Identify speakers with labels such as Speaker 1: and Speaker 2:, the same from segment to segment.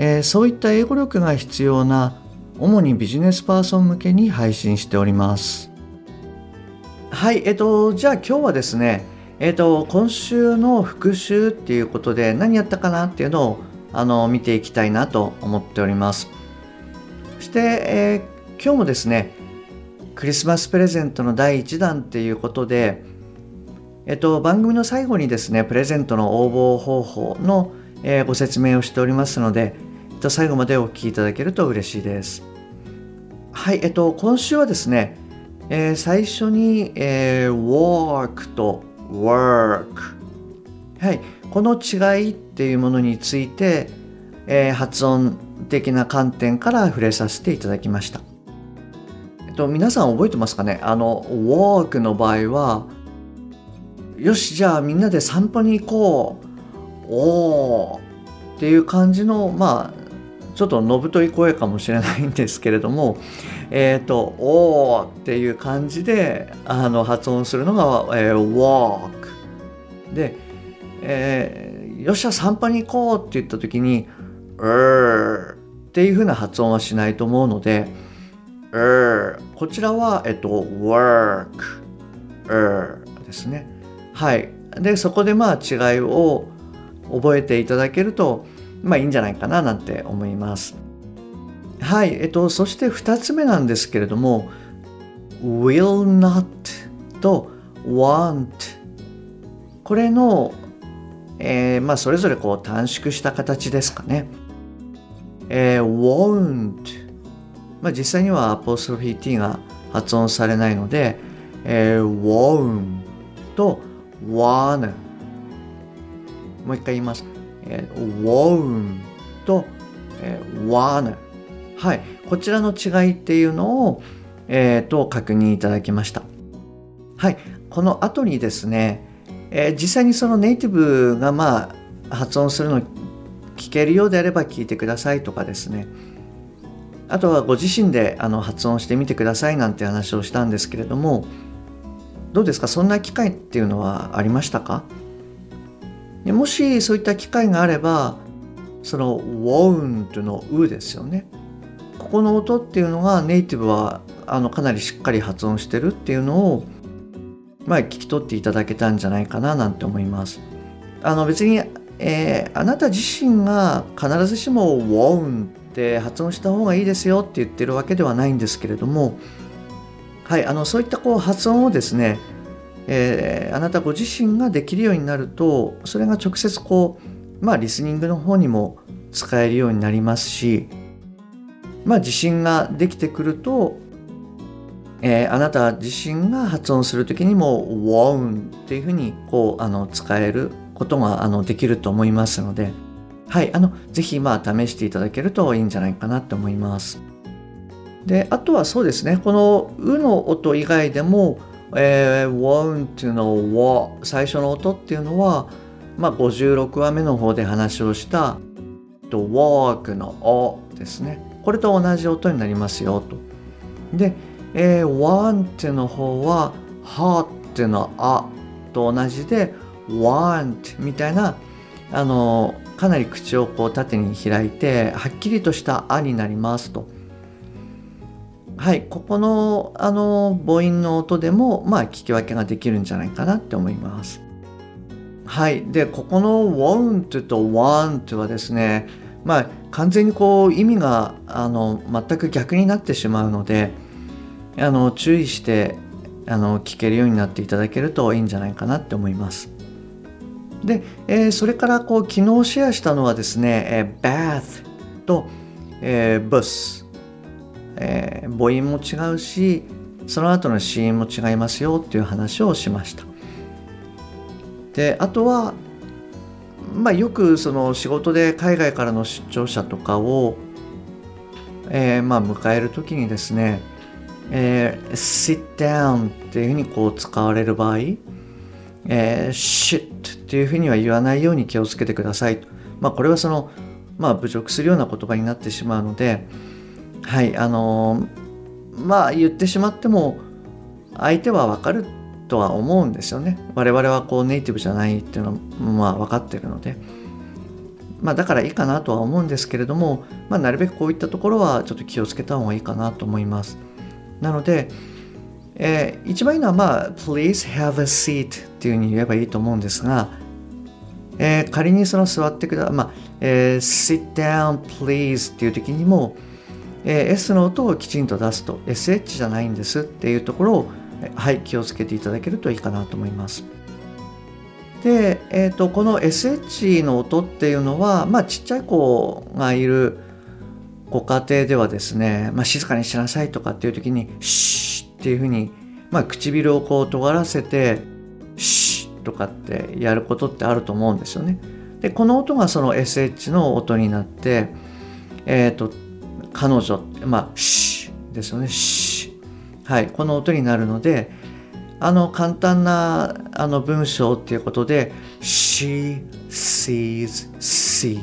Speaker 1: えーそういった英語力が必要な主にビジネスパーソン向けに配信しております。はいえっとじゃあ今日はですねえっと今週の復習っていうことで何やったかなっていうのをあの見ていきたいなと思っております。そして、えー今日もですねクリスマスプレゼントの第1弾っていうことでえっと、番組の最後にですね、プレゼントの応募方法の、えーご説明をしておりますので、えっと、最後までお聞きいただけると嬉しいです。はい、えっと、今週はですね、えー最初に、えー walk と work。はい、この違いっていうものについて、えー発音的な観点から触れさせていただきました。えっと、皆さん覚えてますかね？あの、walk の場合は、よしじゃあみんなで散歩に行こうおーっていう感じのまあちょっとのぶとい声かもしれないんですけれども えっ、と「おー」っていう感じであの発音するのが「えー walk」で、えーよっしゃ散歩に行こう」って言った時に「うー」っていう風な発音はしないと思うので「うー」こちらはえっと「work」「うー」ですね。はい。で、そこでまあ違いを覚えていただけると、まあいいんじゃないかななんて思います。はい。えっと、そして2つ目なんですけれども、will not と want これの、えーまあそれぞれこう短縮した形ですかね。えー won't まあ実際にはアポストロフィー t が発音されないので、えー won't と wanna もう一回言います。えー won't と、えーナーはい。こちらの違いっていうのを、えーと確認いただきました。はい。この後にですね、えー実際にそのネイティブがまあ発音するの聞けるようであれば聞いてくださいとかですね。あとはご自身であの発音してみてくださいなんて話をしたんですけれども、どうですか？そんな機会っていうのはありましたか？もしそういった機会があればその won't の「う」ですよね。ここの音っていうのがネイティブはあのかなりしっかり発音してるっていうのをまあ聞き取っていただけたんじゃないかななんて思います。あの別に、えーあなた自身が必ずしも won't って発音した方がいいですよって言ってるわけではないんですけれどもはい、あのそういったこう発音をですね、えーあなたご自身ができるようになるとそれが直接こうまあリスニングの方にも使えるようになりますしまあ自信ができてくると、えーあなた自身が発音する時にも「won't」っていうふうにこうあの使えることがあのできると思いますので、はい、あのぜひまあ試していただけるといいんじゃないかなと思います。であとはそうですねこの「う」の音以外でも「えー、won't」の「wa」最初の音っていうのは、まあ、56話目の方で話をした「と walk」の「お」ですねこれと同じ音になりますよと。で、えー、want の方は「hot」の「あ」と同じで「want」みたいなあのかなり口をこう縦に開いてはっきりとした「あ」になりますと。はい、ここのあの母音の音でもまあ聞き分けができるんじゃないかなって思います。はい、でここの want と want はですね、まあ完全にこう意味があの全く逆になってしまうので、あの注意してあの聞けるようになっていただけるといいんじゃないかなって思います。で、えーそれからこう昨日シェアしたのはですね、えー bath と、えー bus えー母音も違うしその後の子音も違いますよっていう話をしました。であとは、まあ、よくその仕事で海外からの出張者とかをえー、まあ、迎える時にですね、えー、sit down っていうふうにこう使われる場合、えー、shit っていうふうには言わないように気をつけてください。まあ、これはその、まあ、侮辱するような言葉になってしまうので、はい、あのー、まあ、言ってしまっても、相手はわかるとは思うんですよね。我々はこうネイティブじゃないっていうのは、まあ、分かってるので。まあ、だからいいかなとは思うんですけれども、まあ、なるべくこういったところはちょっと気をつけた方がいいかなと思います。なので、えー、一番いいのは、まあ、please have a seat っていうふうに言えばいいと思うんですが、えー、仮にその座ってくだ、まあえー、sit down please っていう時にも、え、S の音をきちんと出すと SH じゃないんですっていうところを、はい、気をつけていただけるといいかなと思います。で、えーと、この SH の音っていうのは、まあ、ちっちゃい子がいるご家庭ではですね、まあ、静かにしなさいとかっていう時に「シー」っていうふうに、まあ、唇をこう尖らせて「シー」とかってやることってあると思うんですよね。でこの音がその SH の音になってえっ、ー、と彼女まあ「シー」ですよね「シー」はい。この音になるのであの簡単なあの文章っていうことで She sees sea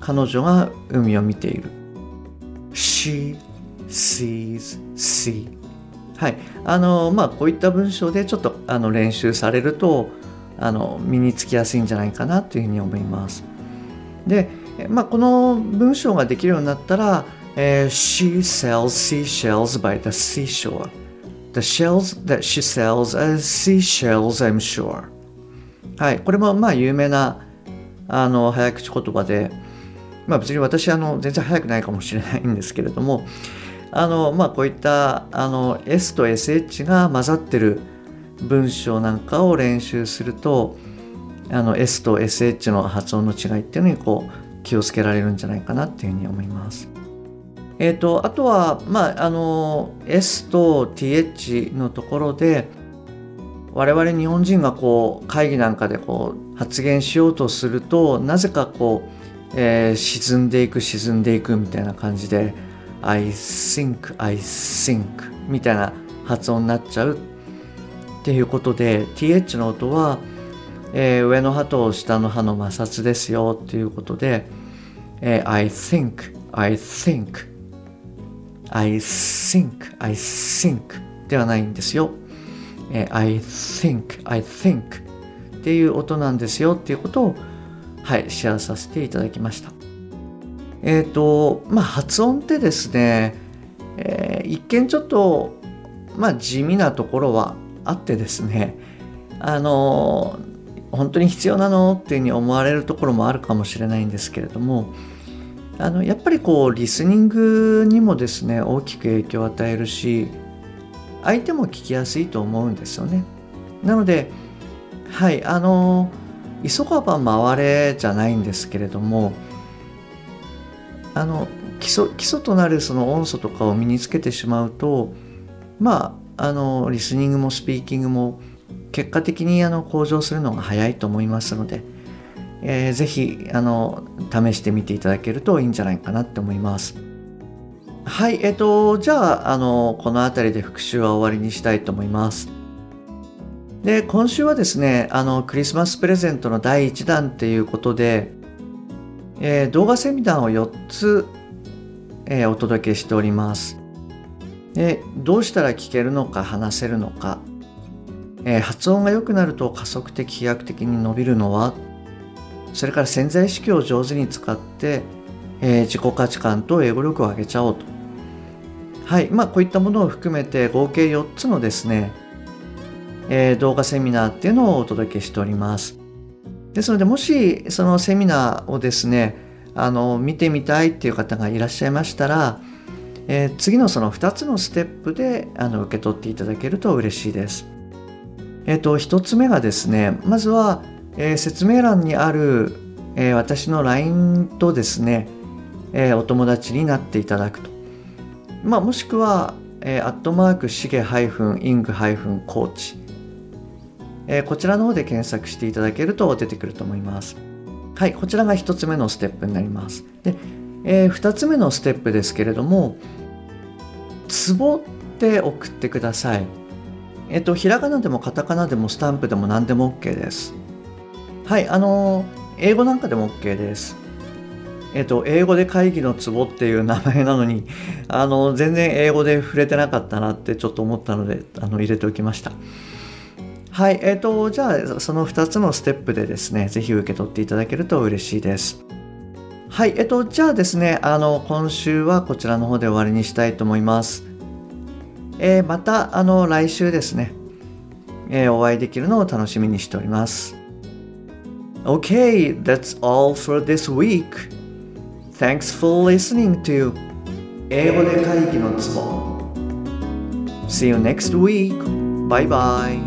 Speaker 1: 彼女が海を見ている。She sees sea はい。あのまあこういった文章でちょっとあの練習されるとあの身につきやすいんじゃないかなというふうに思います。で、まあ、この文章ができるようになったら、えー、She sells seashells by the seashore The shells that she sells are seashells, I'm sure. はい、これもまあ有名なあの早口言葉で、まあ別に私あの全然早くないかもしれないんですけれども、あのまあこういったあの S と SH が混ざってる文章なんかを練習すると、あの S と SH の発音の違いっていうのにこう気をつけられるんじゃないかなっていうふうに思います。えーと、あとは、まあ、あの S と TH のところで我々日本人がこう会議なんかでこう発言しようとするとなぜかこう、えー、沈んでいく沈んでいくみたいな感じで I think I think みたいな発音になっちゃうっていうことで TH の音は、えー、上の歯と下の歯の摩擦ですよっていうことで、えー、I think I think I think, I think ではないんですよ。え I think, I think っていう音なんですよっていうことを、はい、シェアさせていただきました。えっ、ー、と、まあ、発音ってですね、えー、一見ちょっと、まあ、地味なところはあってですね、あの、本当に必要なのっていうふうに思われるところもあるかもしれないんですけれども、あのやっぱりこうリスニングにもですね大きく影響を与えるし相手も聞きやすいと思うんですよね。なのではいあの急がば回れじゃないんですけれどもあの基礎基礎となるその音素とかを身につけてしまうとまああのリスニングもスピーキングも結果的にあの向上するのが早いと思いますのでえー、ぜひあの試してみていただけるといいんじゃないかなって思います。はい、えっ、ー、と、じゃあ、あの、この辺りで復習は終わりにしたいと思います。で、今週はですね、あの、クリスマスプレゼントの第1弾っていうことで、えー、動画セミナーを4つ、えー、お届けしております。で、どうしたら聞けるのか話せるのか、えー、発音が良くなると加速的飛躍的に伸びるのはそれから潜在意識を上手に使って、えー、自己価値観と英語力を上げちゃおうと。はい。まあ、こういったものを含めて合計4つのですね、えー、動画セミナーっていうのをお届けしております。ですので、もしそのセミナーをですね、あの、見てみたいっていう方がいらっしゃいましたら、えー、次のその2つのステップであの受け取っていただけると嬉しいです。えっ、ー、と、1つ目がですね、まずは、えー、説明欄にある、えー、私の LINE とですね、えー、お友達になっていただくと。まあ、もしくは、えー、アットマークしげイングコーチ、えー、こちらの方で検索していただけると出てくると思います。はい、こちらが1つ目のステップになります。で、えー、2つ目のステップですけれども「ツボ」って送ってください。えっと、ひらがなでもカタカナでもスタンプでも何でも OK です。はい、あの英語なんかでも OK です。えっと、英語で会議のツボっていう名前なのに、あの、全然英語で触れてなかったなってちょっと思ったので、あの、入れておきました。はい、えっと、じゃあ、その2つのステップでですね、ぜひ受け取っていただけると嬉しいです。はい、えっと、じゃあですね、あの、今週はこちらの方で終わりにしたいと思います。えー、また、あの、来週ですね、え、お会いできるのを楽しみにしております。Okay, that's all for this week. Thanks for listening to 英語で会議のツボ See you next week. Bye bye.